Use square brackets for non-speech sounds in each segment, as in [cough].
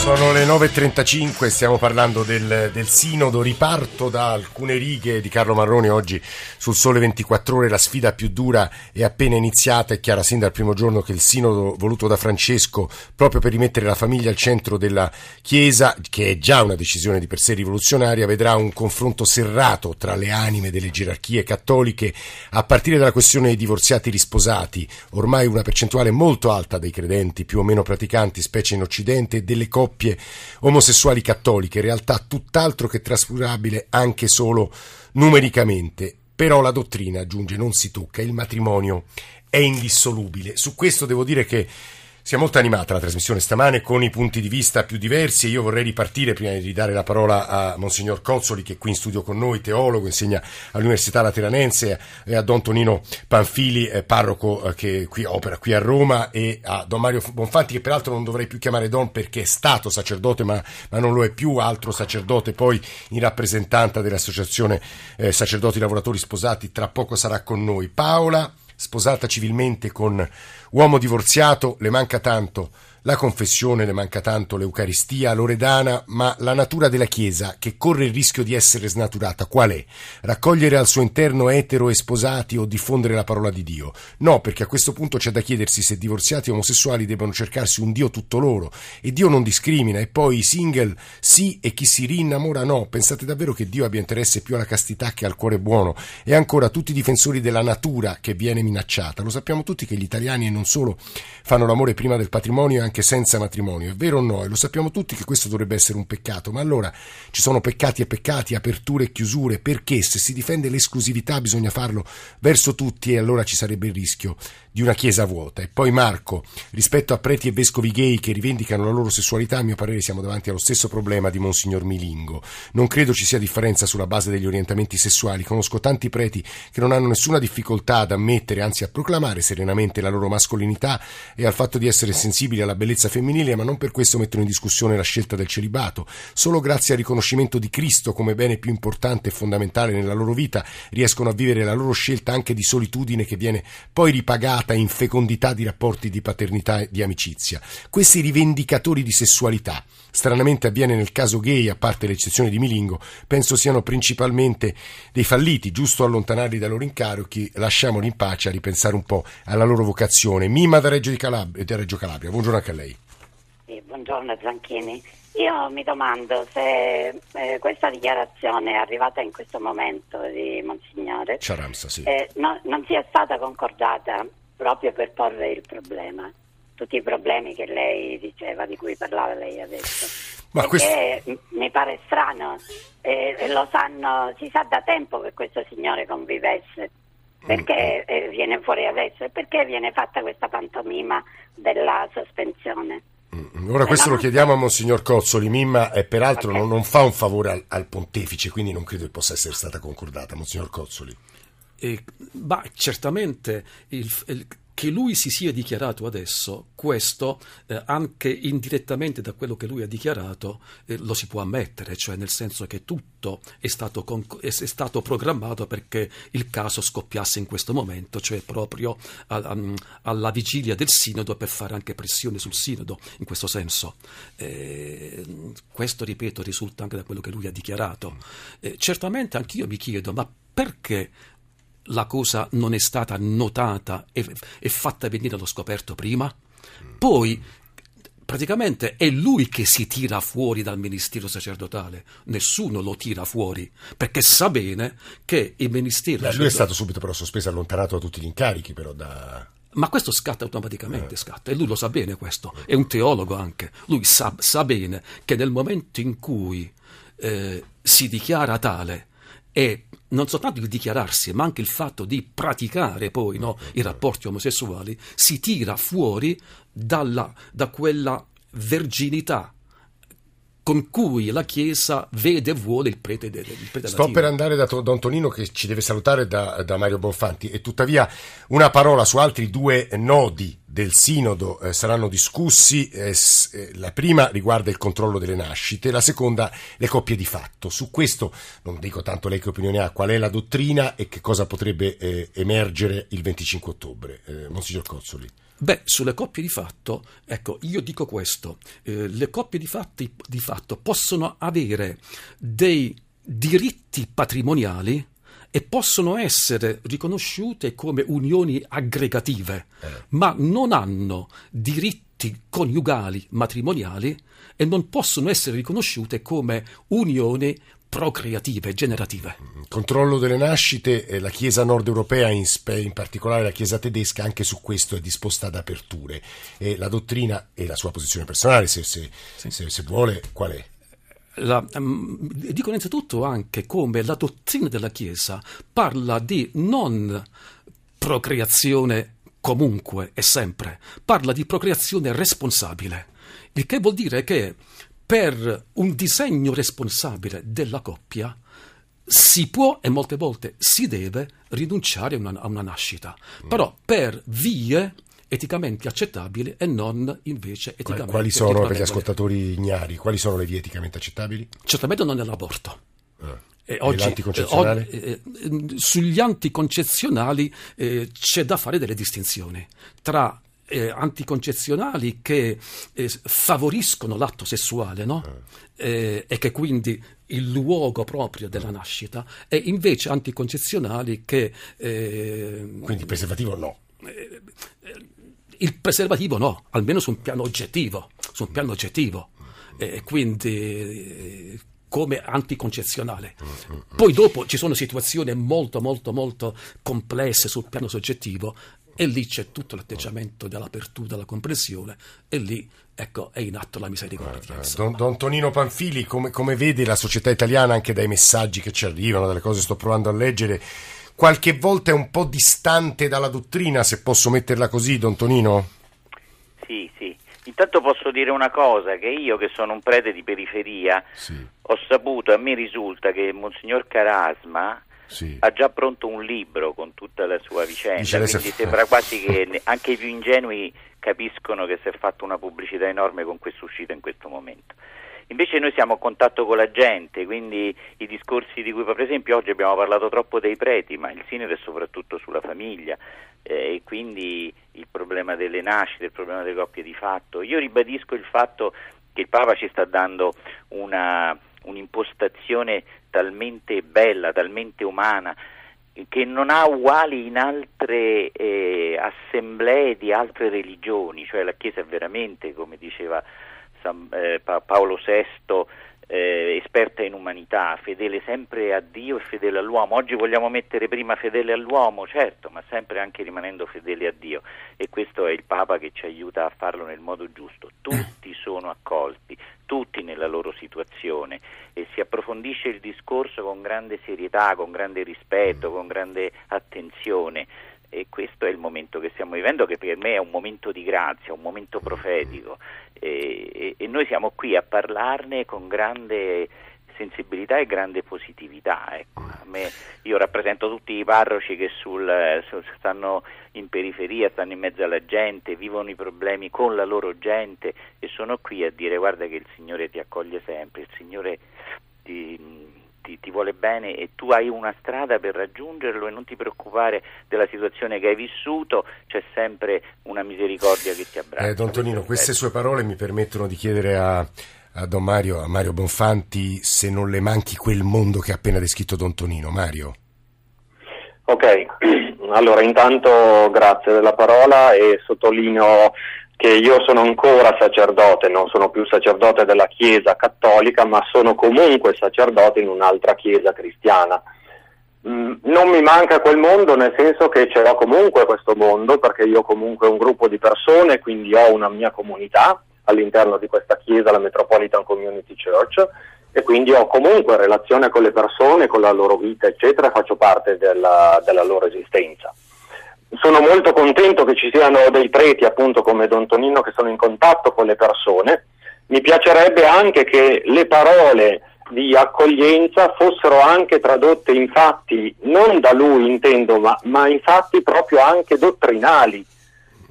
Sono le 9.35, stiamo parlando del, del, sinodo, riparto da alcune righe di Carlo Marroni oggi sul Sole 24 ore, la sfida più dura è appena iniziata, è chiara sin dal primo giorno che il sinodo voluto da Francesco proprio per rimettere la famiglia al centro della Chiesa, che è già una decisione di per sé rivoluzionaria, vedrà un confronto serrato tra le anime delle gerarchie cattoliche a partire dalla questione dei divorziati risposati, ormai una percentuale molto alta dei credenti più o meno praticanti, specie in Occidente, delle coppie coppie omosessuali cattoliche, realtà tutt'altro che trascurabile anche solo numericamente. Però la dottrina, aggiunge, non si tocca, il matrimonio è indissolubile. Su questo devo dire che sia molto animata la trasmissione stamane con i punti di vista più diversi e io vorrei ripartire prima di dare la parola a Monsignor Cozzoli che è qui in studio con noi, teologo, insegna all'Università Lateranense e a Don Tonino Panfili, eh, parroco eh, che qui opera qui a Roma e a Don Mario Bonfanti che peraltro non dovrei più chiamare Don perché è stato sacerdote ma, ma non lo è più, altro sacerdote poi in rappresentanza dell'Associazione eh, Sacerdoti Lavoratori Sposati, tra poco sarà con noi. Paola, sposata civilmente con Uomo divorziato, le manca tanto la confessione, le manca tanto l'Eucaristia, Loredana, ma la natura della Chiesa, che corre il rischio di essere snaturata, qual è? Raccogliere al suo interno etero e sposati o diffondere la parola di Dio? No, perché a questo punto c'è da chiedersi se divorziati e omosessuali debbano cercarsi un Dio tutto loro. E Dio non discrimina, e poi i single sì e chi si rinnamora no. Pensate davvero che Dio abbia interesse più alla castità che al cuore buono? E ancora tutti i difensori della natura che viene minacciata. Lo sappiamo tutti che gli italiani e non solo fanno l'amore prima del patrimonio anche senza matrimonio. È vero o no? E lo sappiamo tutti che questo dovrebbe essere un peccato, ma allora ci sono peccati e peccati, aperture e chiusure, perché se si difende l'esclusività bisogna farlo verso tutti e allora ci sarebbe il rischio di una chiesa vuota. E poi Marco, rispetto a preti e vescovi gay che rivendicano la loro sessualità, a mio parere siamo davanti allo stesso problema di Monsignor Milingo. Non credo ci sia differenza sulla base degli orientamenti sessuali. Conosco tanti preti che non hanno nessuna difficoltà ad ammettere, anzi a proclamare serenamente la loro mascolinità e al fatto di essere sensibili alla bellezza femminile, ma non per questo mettono in discussione la scelta del celibato. Solo grazie al riconoscimento di Cristo come bene più importante e fondamentale nella loro vita riescono a vivere la loro scelta anche di solitudine che viene poi ripagata in fecondità di rapporti di paternità e di amicizia. Questi rivendicatori di sessualità, stranamente avviene nel caso gay, a parte l'eccezione di Milingo, penso siano principalmente dei falliti, giusto allontanarli dai loro incarichi, lasciamoli in pace a ripensare un po' alla loro vocazione. Mima da Reggio, Calabria, da Reggio Calabria, buongiorno anche a lei. Sì, buongiorno Zanchini. Io mi domando se eh, questa dichiarazione arrivata in questo momento di Monsignore Ciaramsa, sì. eh, no, non sia stata concordata proprio per porre il problema, tutti i problemi che lei diceva, di cui parlava lei adesso. Ma Perché questo... mi pare strano, eh, lo sanno, si sa da tempo che questo signore convivesse. Perché mm. eh, viene fuori adesso? E perché viene fatta questa pantomima della sospensione? Mm, ora questo lo chiediamo a Monsignor Cozzoli, Mimma e peraltro okay. non, non, fa un favore al, al, pontefice, quindi non credo che possa essere stata concordata, Monsignor Cozzoli. Bah, certamente il, il, che lui si sia dichiarato adesso, questo eh, anche indirettamente da quello che lui ha dichiarato eh, lo si può ammettere, cioè nel senso che tutto è stato, conc- è stato, programmato perché il caso scoppiasse in questo momento, cioè proprio a, a, alla vigilia del sinodo per fare anche pressione sul sinodo in questo senso. Eh, questo, ripeto, risulta anche da quello che lui ha dichiarato. Eh, certamente anch'io mi chiedo, ma perché la cosa non è stata notata e, e fatta venire allo scoperto prima? Poi praticamente è lui che si tira fuori dal ministero sacerdotale, nessuno lo tira fuori, perché sa bene che il ministero... Beh, lui è stato subito però sospeso e allontanato da tutti gli incarichi, però da... Ma questo scatta automaticamente, eh. scatta, e lui lo sa bene questo, è un teologo anche, lui sa, sa bene che nel momento in cui eh, si dichiara tale e non soltanto il dichiararsi, ma anche il fatto di praticare poi no, i rapporti omosessuali, si tira fuori dalla, da quella verginità con cui la Chiesa vede e vuole il prete, del prete Sto per andare da Don Tonino che ci deve salutare da, da, Mario Bonfanti e tuttavia una parola su altri due nodi del Sinodo eh, saranno discussi. Eh, eh, la prima riguarda il controllo delle nascite, la seconda le coppie di fatto. Su questo non dico tanto lei che opinione ha, qual è la dottrina e che cosa potrebbe eh, emergere il 25 ottobre. Eh, Monsignor Cozzoli. Beh, sulle coppie di fatto, ecco, io dico questo, eh, le coppie di, fatti, di fatto possono avere dei diritti patrimoniali e possono essere riconosciute come unioni aggregative, eh. ma non hanno diritti coniugali matrimoniali e non possono essere riconosciute come unioni procreative, generative. Controllo delle nascite, la Chiesa nord europea, in, in, particolare la Chiesa tedesca, anche su questo è disposta ad aperture. E la dottrina e la sua posizione personale, se, se, sì. se, se vuole, qual è? La, um, dico innanzitutto anche come la dottrina della Chiesa parla di non procreazione comunque e sempre, parla di procreazione responsabile, il che vuol dire che per un disegno responsabile della coppia si può e molte volte si deve rinunciare a una, a una nascita, però per vie eticamente accettabili e non invece eticamente Quali sono per gli ascoltatori ignari? Quali sono le vie eticamente accettabili? Certamente non è l'aborto. Ah. E oggi, l'anticoncezionale? Eh, eh, sugli anticoncezionali eh, c'è da fare delle distinzioni tra eh, anticoncezionali che eh, favoriscono l'atto sessuale no? eh, e che quindi il luogo proprio della nascita e invece anticoncezionali che... Eh, quindi preservativo no. Eh, il preservativo no, almeno su un piano oggettivo, su un piano oggettivo. E quindi eh, come anticoncezionale. Poi dopo ci sono situazioni molto molto molto complesse sul piano soggettivo e lì c'è tutto l'atteggiamento dell'apertura, della comprensione e lì ecco, è in atto la misericordia. Don, don Tonino Panfili, come, come vede la società italiana anche dai messaggi che ci arrivano, dalle cose che sto provando a leggere, qualche volta è un po' distante dalla dottrina, se posso metterla così, Don Tonino? Sì, sì. Intanto posso dire una cosa, che io che sono un prete di periferia sì. ho saputo, a me risulta che Monsignor Carasma sì. ha già pronto un libro con tutta la sua vicenda, Dice quindi sembra quasi che anche i più ingenui capiscono che si è fatta una pubblicità enorme con questa uscita in questo momento. Invece noi siamo a contatto con la gente, quindi i discorsi di cui per esempio oggi abbiamo parlato troppo dei preti, ma il sindaco è soprattutto sulla famiglia eh, e quindi il problema delle nascite, il problema delle coppie di fatto. Io ribadisco il fatto che il Papa ci sta dando una, un'impostazione talmente bella, talmente umana, che non ha uguali in altre eh, assemblee di altre religioni, cioè la Chiesa è veramente, come diceva San, eh, pa- Paolo VI, eh, esperta in umanità, fedele sempre a Dio e fedele all'uomo. Oggi vogliamo mettere prima fedele all'uomo, certo, ma sempre anche rimanendo fedeli a Dio e questo è il Papa che ci aiuta a farlo nel modo giusto. Tutti sono accolti, tutti nella loro situazione e si approfondisce il discorso con grande serietà, con grande rispetto, con grande attenzione e questo è il momento che stiamo vivendo che per me è un momento di grazia, un momento profetico e, e, e noi siamo qui a parlarne con grande sensibilità e grande positività. Ecco. Me, io rappresento tutti i parroci che sul, stanno in periferia, stanno in mezzo alla gente, vivono i problemi con la loro gente e sono qui a dire guarda che il Signore ti accoglie sempre, il Signore ti, ti, ti, vuole bene e tu hai una strada per raggiungerlo e non ti preoccupare della situazione che hai vissuto, c'è sempre una misericordia che ti abbraccia. Eh, don Tonino, queste sue parole mi permettono di chiedere a, a Don Mario, a Mario Bonfanti, se non le manchi quel mondo che ha appena descritto Don Tonino. Mario. Ok, [clears throat] allora intanto grazie della parola e sottolineo che io sono ancora sacerdote, non sono più sacerdote della Chiesa cattolica, ma sono comunque sacerdote in un'altra Chiesa cristiana. Mm, non mi manca quel mondo nel senso che ce l'ho comunque questo mondo perché io comunque ho un gruppo di persone, quindi ho una mia comunità all'interno di questa chiesa, la Metropolitan Community Church, e quindi ho comunque relazione con le persone, con la loro vita, eccetera, faccio parte della, della loro esistenza sono molto contento che ci siano dei preti, appunto come Don Tonino, che sono in contatto con le persone. Mi piacerebbe anche che le parole di accoglienza fossero anche tradotte in fatti, non da lui intendo, ma, ma in fatti proprio anche dottrinali.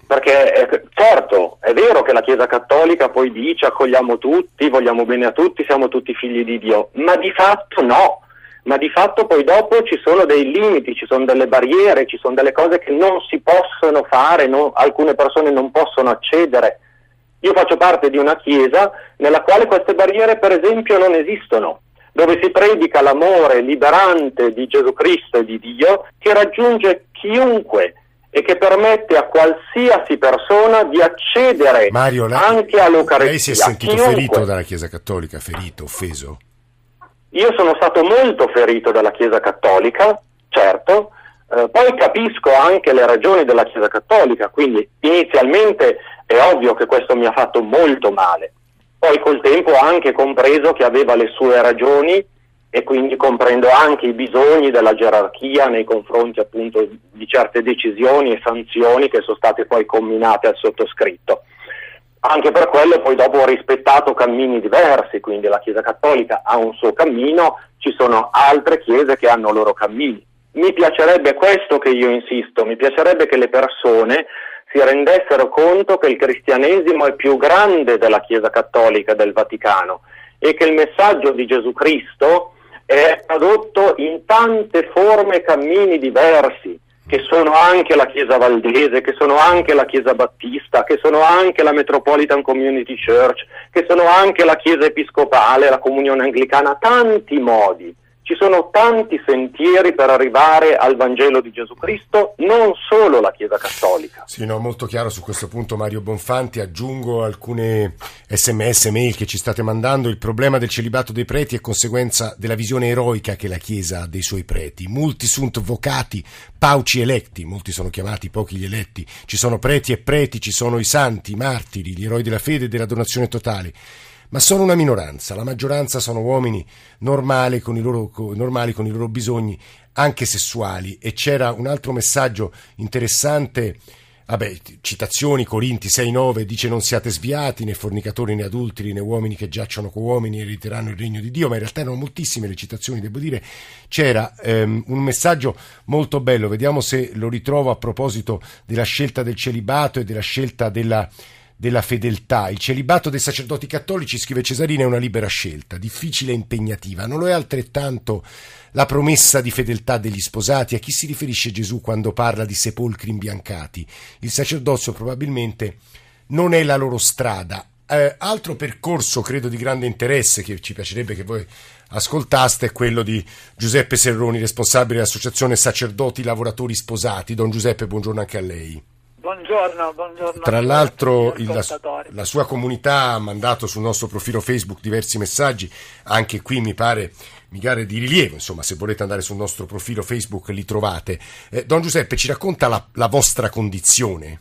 perché eh, certo è vero che la Chiesa Cattolica poi dice accogliamo tutti, vogliamo bene a tutti, siamo tutti figli di Dio, ma di fatto no, ma di fatto poi dopo ci sono dei limiti, ci sono delle barriere, ci sono delle cose che non si possono fare, no? alcune persone non possono accedere. Io faccio parte di una Chiesa nella quale queste barriere per esempio non esistono dove si predica l'amore liberante di Gesù Cristo e di Dio che raggiunge chiunque e che permette a qualsiasi persona di accedere Mario, lei, anche all'Eucaristia. Lei si è sentito chiunque. ferito dalla Chiesa Cattolica, ferito, offeso? Io sono stato molto ferito dalla Chiesa Cattolica, certo, eh, poi capisco anche le ragioni della Chiesa Cattolica, quindi inizialmente è ovvio che questo mi ha fatto molto male. Poi col tempo ho anche compreso che aveva le sue ragioni e quindi comprendo anche i bisogni della gerarchia nei confronti appunto di certe decisioni e sanzioni che sono state poi comminate al sottoscritto. Anche per quello poi dopo ho rispettato cammini diversi, quindi la Chiesa Cattolica ha un suo cammino, ci sono altre chiese che hanno loro cammini. Mi piacerebbe questo che io insisto, mi piacerebbe che le persone si rendessero conto che il cristianesimo è più grande della Chiesa Cattolica del Vaticano e che il messaggio di Gesù Cristo è tradotto in tante forme e cammini diversi, che sono anche la Chiesa Valdese, che sono anche la Chiesa Battista, che sono anche la Metropolitan Community Church, che sono anche la Chiesa Episcopale, la Comunione Anglicana, tanti modi ci sono tanti sentieri per arrivare al Vangelo di Gesù Cristo, non solo la Chiesa Cattolica. Sì, no, molto chiaro su questo punto Mario Bonfanti. Aggiungo alcune sms, mail che ci state mandando. Il problema del celibato dei preti è conseguenza della visione eroica che la Chiesa ha dei suoi preti. Multi sunt vocati, pauci eletti, molti sono chiamati, pochi gli eletti. Ci sono preti e preti, ci sono i santi, i martiri, gli eroi della fede e della donazione totale ma sono una minoranza, la maggioranza sono uomini normali con i loro, normali con i loro bisogni anche sessuali. E c'era un altro messaggio interessante Vabbè, citazioni, Corinti 6-9 dice non siate sviati, né fornicatori né adulteri né uomini che giacciono con uomini erediteranno il regno di Dio, ma in realtà erano moltissime le citazioni, devo dire, c'era ehm, un messaggio molto bello, vediamo se lo ritrovo a proposito della scelta del celibato e della scelta della della fedeltà. Il celibato dei sacerdoti cattolici, scrive Cesarina, è una libera scelta, difficile e impegnativa. Non lo è altrettanto la promessa di fedeltà degli sposati. A chi si riferisce Gesù quando parla di sepolcri imbiancati? Il sacerdozio probabilmente non è la loro strada. Eh, altro percorso, credo, di grande interesse che ci piacerebbe che voi ascoltaste è quello di Giuseppe Serroni, responsabile dell'Associazione Sacerdoti Lavoratori Sposati. Don Giuseppe, buongiorno anche a lei. Buongiorno, buongiorno. Tra l'altro il, la, la, sua comunità ha mandato sul nostro profilo Facebook diversi messaggi, anche qui mi pare, mi pare di rilievo, insomma se volete andare sul nostro profilo Facebook li trovate. Eh, Don Giuseppe ci racconta la, la vostra condizione?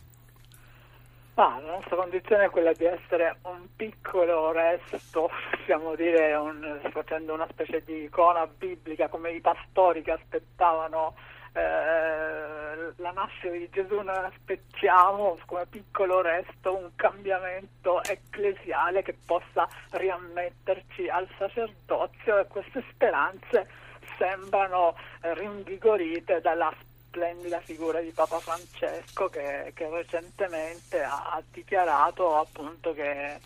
Ah, la nostra condizione è quella di essere un piccolo resto, possiamo dire, un, facendo una specie di icona biblica come i pastori che aspettavano eh, la nascita di Gesù noi aspettiamo come piccolo resto un cambiamento ecclesiale che possa riammetterci al sacerdozio e queste speranze sembrano rinvigorite dalla splendida figura di Papa Francesco che, che recentemente ha dichiarato appunto che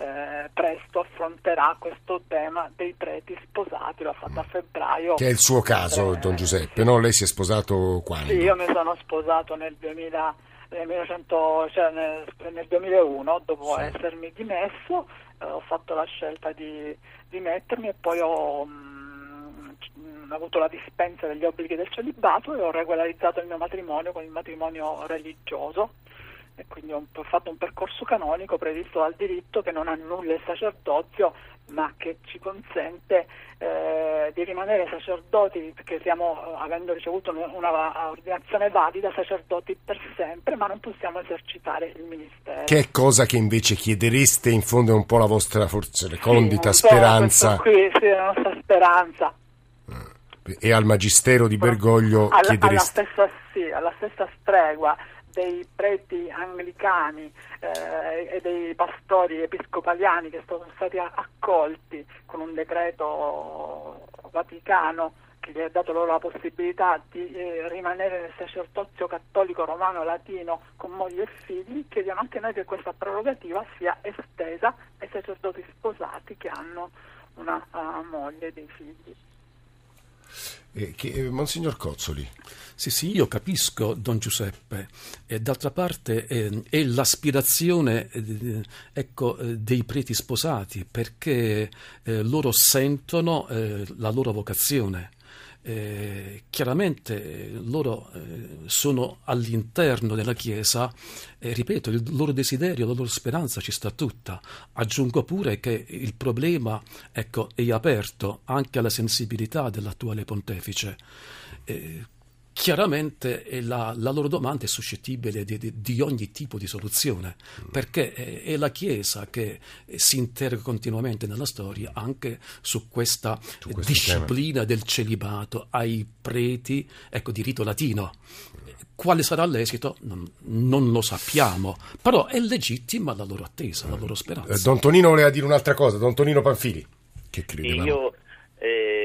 eh, presto affronterà questo tema dei preti sposati, l'ha fatto a febbraio. Che è il suo caso, eh, don Giuseppe, no? Lei si è sposato quando? Sì, io mi sono sposato nel 2000 nel, 1900, cioè nel, nel 2001 dopo sì. essermi dimesso eh, ho fatto la scelta di, di mettermi e poi ho mh, mm, avuto la dispensa degli obblighi del celibato e ho regolarizzato il mio matrimonio con il matrimonio religioso e quindi ho fatto un percorso canonico previsto dal diritto che non annulla il sacerdozio ma che ci consente eh, di rimanere sacerdoti perché stiamo avendo ricevuto una ordinazione valida sacerdoti per sempre ma non possiamo esercitare il ministero. Che è cosa che invece chiedereste in fondo è un po' la vostra forse recondita sì, speranza. qui, sì, la nostra speranza. E al magistero di Bergoglio alla, chiedereste? alla stessa, sì, alla stessa stregua dei preti anglicani eh, e dei pastori episcopaliani che sono stati accolti con un decreto vaticano che figli, ha dato loro la possibilità di eh, rimanere nel sacerdozio cattolico romano latino con moglie e figli, chiediamo anche noi che questa prerogativa sia estesa ai sacerdoti sposati che hanno una uh, moglie e dei figli. Eh, che, eh, Monsignor Cozzoli. Sì, sì, io capisco, Don Giuseppe. E d'altra parte eh, è l'aspirazione eh, ecco, eh, dei preti sposati perché eh, loro sentono la loro vocazione eh, chiaramente eh, loro eh, sono all'interno della Chiesa e ripeto, il loro desiderio, la loro speranza ci sta tutta. Aggiungo pure che il problema ecco, è aperto anche alla sensibilità dell'attuale pontefice. Eh, chiaramente la, la, loro domanda è suscettibile di, di, di, ogni tipo di soluzione, perché è, è, la Chiesa che si interroga continuamente nella storia anche su questa su disciplina tema. del celibato ai preti, ecco, di rito latino. Quale sarà l'esito? Non, non, lo sappiamo, però è legittima la loro attesa, la loro speranza. Eh, Don Tonino voleva dire un'altra cosa, Don Tonino Panfili. Che credevamo. Io eh,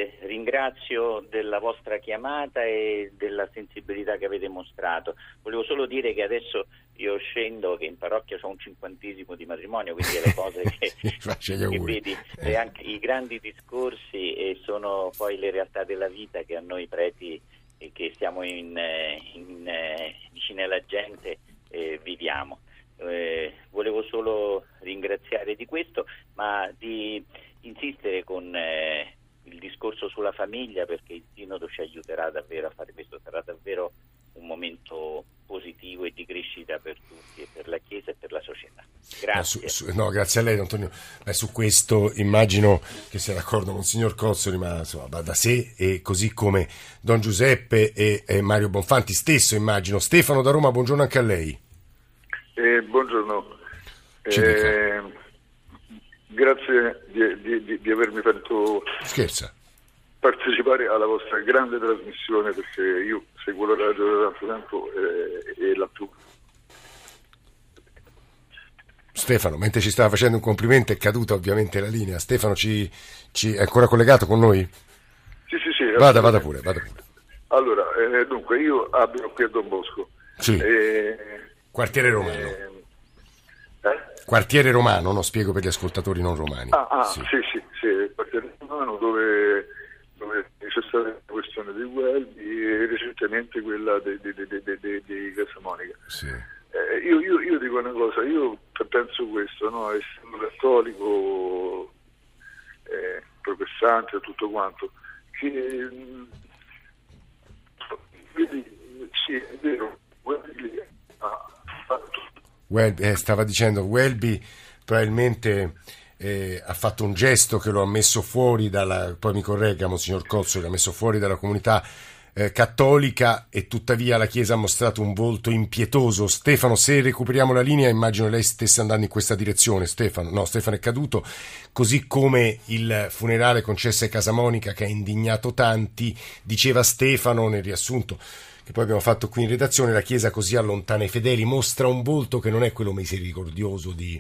ringrazio della vostra chiamata e della sensibilità che avete mostrato. Volevo solo dire che adesso io scendo, che in parrocchia ho un cinquantesimo di matrimonio, quindi le [laughs] cose che, che vedi, eh. anche i grandi discorsi e sono poi le realtà della vita che a noi preti e che stiamo in, eh, in, eh, vicini alla gente eh, viviamo. Eh, volevo solo ringraziare di questo, ma di insistere con eh, discorso sulla famiglia perché il Sinodo ci aiuterà davvero a fare questo, sarà davvero un momento positivo e di crescita per tutti e per la Chiesa e per la società. Grazie. No, su, su, no, grazie a lei Antonio. Beh, su questo immagino che sia d'accordo Monsignor Cozzoli, ma insomma, va da sé e così come Don Giuseppe e, e, Mario Bonfanti stesso immagino. Stefano da Roma, buongiorno anche a lei. Eh, buongiorno. Eh, Grazie di, di, di avermi fatto Scherza. Partecipare alla vostra grande trasmissione perché io seguo la radio da tanto tempo e, e la tu. Stefano, mentre ci stava facendo un complimento è caduta ovviamente la linea. Stefano ci, ci è ancora collegato con noi? Sì, sì, sì. Vada, vada pure, vada pure. Allora, eh, dunque, io abito qui a Don Bosco. Sì. Eh, Quartiere Romano. Eh, Quartiere romano, no? spiego per gli ascoltatori non romani. Ah, ah sì. sì, sì, sì, il quartiere romano dove, c'è stata la questione dei Welby e recentemente quella di, di, di, di, di Casa Monica. Sì. Eh, io, io, io, dico una cosa, io penso questo, no? essendo cattolico, eh, protestante e tutto quanto, che vedi, sì, è vero, Welby ha fatto Welby, eh, stava dicendo Welby probabilmente eh, ha fatto un gesto che lo ha messo fuori dalla, poi mi corregga Monsignor Cozzo, l'ha messo fuori dalla comunità eh, cattolica e tuttavia la Chiesa ha mostrato un volto impietoso. Stefano, se recuperiamo la linea, immagino lei stesse andando in questa direzione. Stefano, no, Stefano è caduto, così come il funerale concesso a Casamonica che ha indignato tanti, diceva Stefano nel riassunto che poi abbiamo fatto qui in redazione, la Chiesa così allontana i fedeli, mostra un volto che non è quello misericordioso di,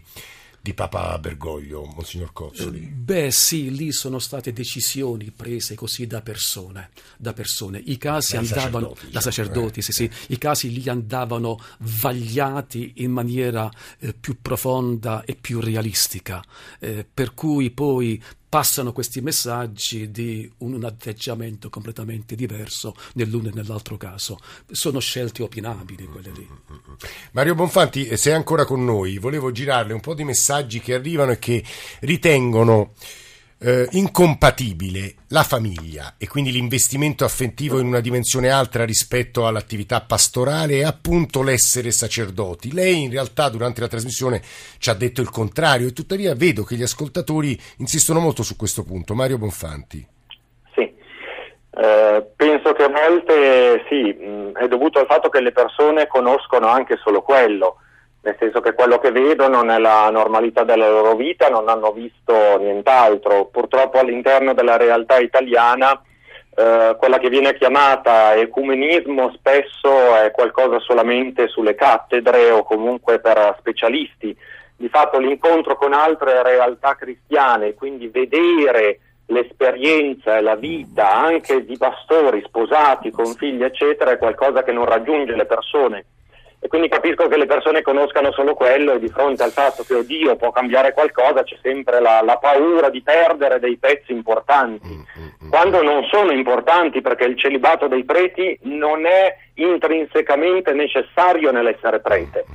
di Papa Bergoglio, Monsignor Cozzoli? Beh sì, lì sono state decisioni prese così da persone, da persone. I casi da andavano, sacerdoti, da sacerdoti, eh, sì, sì. I casi lì andavano vagliati in maniera eh, più profonda e più realistica, eh, per cui poi passano questi messaggi di un, atteggiamento completamente diverso nell'uno e nell'altro caso. Sono scelte opinabili quelle lì. Mario Bonfanti, eh, sei ancora con noi, volevo girarle un po' di messaggi che arrivano e che ritengono eh, incompatibile la famiglia e quindi l'investimento affettivo in una dimensione altra rispetto all'attività pastorale e appunto l'essere sacerdoti. Lei in realtà durante la trasmissione ci ha detto il contrario e tuttavia vedo che gli ascoltatori insistono molto su questo punto. Mario Bonfanti. Sì, eh, penso che a volte sì, mh, è dovuto al fatto che le persone conoscono anche solo quello nel senso che quello che vedono nella normalità della loro vita non hanno visto nient'altro. Purtroppo all'interno della realtà italiana eh, quella che viene chiamata ecumenismo spesso è qualcosa solamente sulle cattedre o comunque per specialisti. Di fatto l'incontro con altre realtà cristiane, quindi vedere l'esperienza e la vita anche di pastori sposati con figli eccetera è qualcosa che non raggiunge le persone e quindi capisco che le persone conoscano solo quello e di fronte al fatto che Dio può cambiare qualcosa c'è sempre la, la paura di perdere dei pezzi importanti, mm, mm, mm. quando non sono importanti perché il celibato dei preti non è intrinsecamente necessario nell'essere prete.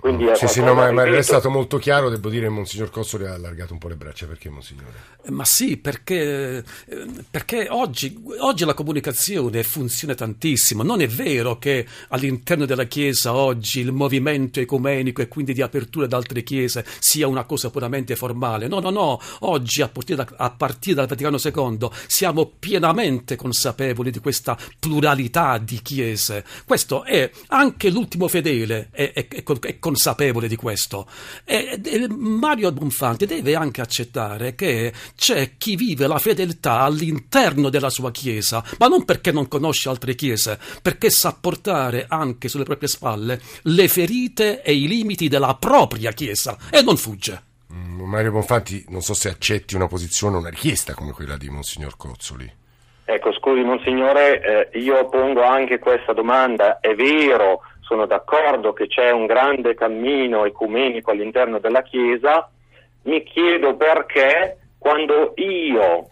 Quindi sì, sì, no, ma, ma è stato molto chiaro, devo dire, Monsignor Cosso le ha allargato un po' le braccia, perché Monsignore? Eh, ma sì, perché, eh, perché oggi, oggi, la comunicazione funziona tantissimo, non è vero che all'interno della Chiesa oggi il movimento ecumenico e quindi di apertura ad altre Chiese sia una cosa puramente formale, no, no, no, oggi a partire, da, a partire dal Vaticano II siamo pienamente consapevoli di questa pluralità di Chiese, questo è anche l'ultimo fedele, è, è, è, consapevole di questo. E, e Mario Bonfanti deve anche accettare che c'è chi vive la fedeltà all'interno della sua chiesa, ma non perché non conosce altre chiese, perché sa portare anche sulle proprie spalle le ferite e i limiti della propria chiesa e non fugge. Mm, Mario Bonfanti, non so se accetti una posizione, una richiesta come quella di Monsignor Cozzoli. Ecco, scusi Monsignore, eh, io pongo anche questa domanda. È vero sono d'accordo che c'è un grande cammino ecumenico all'interno della Chiesa, mi chiedo perché quando io,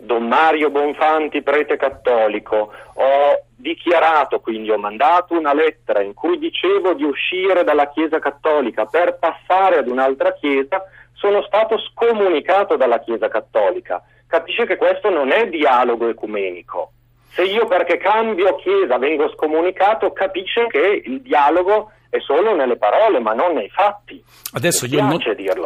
Don Mario Bonfanti, prete cattolico, ho dichiarato, quindi ho mandato una lettera in cui dicevo di uscire dalla Chiesa cattolica per passare ad un'altra Chiesa, sono stato scomunicato dalla Chiesa cattolica. Capisce che questo non è dialogo ecumenico. Se io perché cambio chiesa vengo scomunicato, capisce che il dialogo è solo nelle parole, ma non nei fatti. Adesso io, non,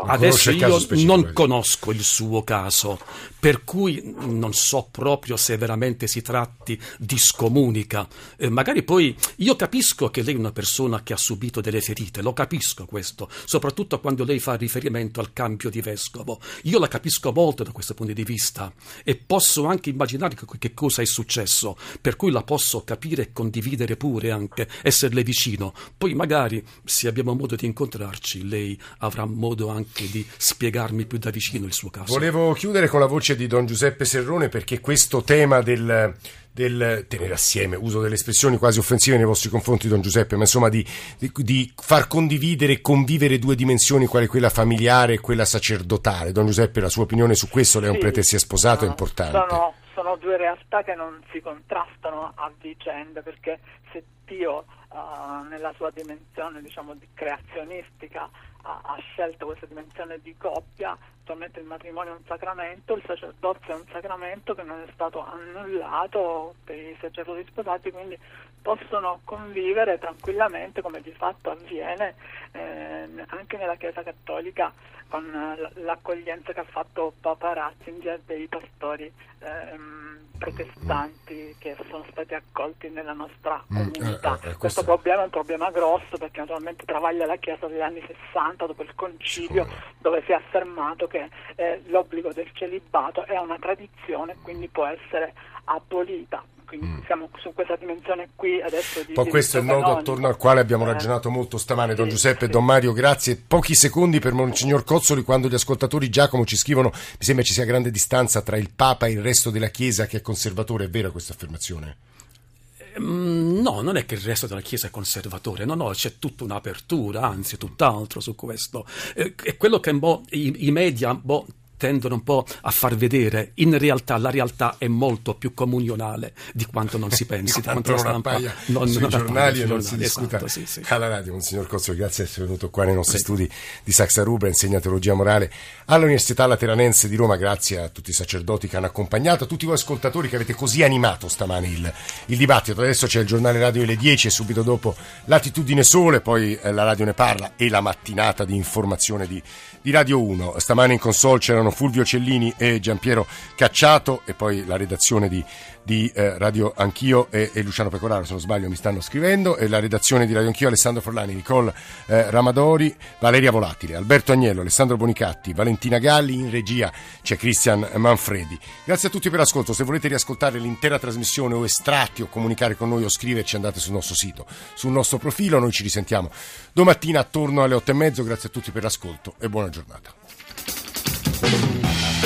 adesso io non conosco il suo caso, per cui non so proprio se veramente si tratti di scomunica. Eh, magari poi io capisco che lei è una persona che ha subito delle ferite, lo capisco questo, soprattutto quando lei fa riferimento al cambio di vescovo. Io la capisco molto da questo punto di vista e posso anche immaginare che, che cosa è successo, per cui la posso capire e condividere pure anche, esserle vicino. Poi magari magari se abbiamo modo di incontrarci lei avrà modo anche di spiegarmi più da vicino il suo caso. Volevo chiudere con la voce di Don Giuseppe Serrone perché questo tema del, del tenere assieme, uso delle espressioni quasi offensive nei vostri confronti, Don Giuseppe, ma insomma di, di, di far condividere e convivere due dimensioni, quale quella familiare e quella sacerdotale. Don Giuseppe, la sua opinione su questo, lei è un prete si è sposato, no, è importante. Sono, sono due realtà che non si contrastano a vicenda, perché se Dio uh, nella sua dimensione diciamo, di creazionistica ha, ha, scelto questa dimensione di coppia, attualmente il matrimonio è un sacramento, il sacerdozio è un sacramento che non è stato annullato per i sacerdoti sposati, quindi possono convivere tranquillamente come di fatto avviene eh, anche nella Chiesa Cattolica con l'accoglienza che ha fatto Papa Ratzinger dei pastori ehm, protestanti che sono stati accolti nella nostra mm, comunità. Mm, eh, eh, questo problema è un problema grosso perché naturalmente travaglia la Chiesa degli anni 60 dopo il concilio dove si è affermato che eh, l'obbligo del celibato è una tradizione quindi può essere abolita quindi mm. siamo su questa dimensione qui adesso di Poi questo è il nodo attorno al quale abbiamo eh. ragionato molto stamane, Don sì, Giuseppe e sì. Don Mario, grazie. Pochi secondi per Monsignor Cozzoli, quando gli ascoltatori Giacomo ci scrivono, mi sembra ci sia grande distanza tra il Papa e il resto della Chiesa che è conservatore, è vera questa affermazione? Mm, no, non è che il resto della Chiesa è conservatore, no, no, c'è tutta un'apertura, anzi tutt'altro su questo. Eh, è quello che i, i media boh, tendono un po' a far vedere, in realtà la realtà è molto più comunionale di quanto non si pensi, [laughs] di quanto la stampa non, sui non giornali e non si discuta esatto, sì, sì. alla radio. Monsignor Cozzo, grazie di essere venuto qua nei nostri Prego. studi di Saxa Rubra, insegna teologia morale all'Università Lateranense di Roma. Grazie a tutti i sacerdoti che hanno accompagnato, a tutti voi ascoltatori che avete così animato stamane il, il dibattito. Adesso c'è il giornale radio alle 10 e subito dopo Latitudine Sole, poi eh, la radio ne parla e la mattinata di informazione di, di Radio 1. Stamane in console c'erano Fulvio Cellini e Giampiero Cacciato e poi la redazione di di eh, Radio Anch'io e, e, Luciano Pecoraro, se non sbaglio mi stanno scrivendo, e la redazione di Radio Anch'io Alessandro Forlani, Nicole eh, Ramadori, Valeria Volatile, Alberto Agnello, Alessandro Bonicatti, Valentina Galli, in regia c'è Cristian Manfredi. Grazie a tutti per l'ascolto, se volete riascoltare l'intera trasmissione o estratti o comunicare con noi o scriverci andate sul nostro sito, sul nostro profilo, noi ci risentiamo domattina attorno alle otto e mezzo, grazie a tutti per l'ascolto e buona giornata. Thank you.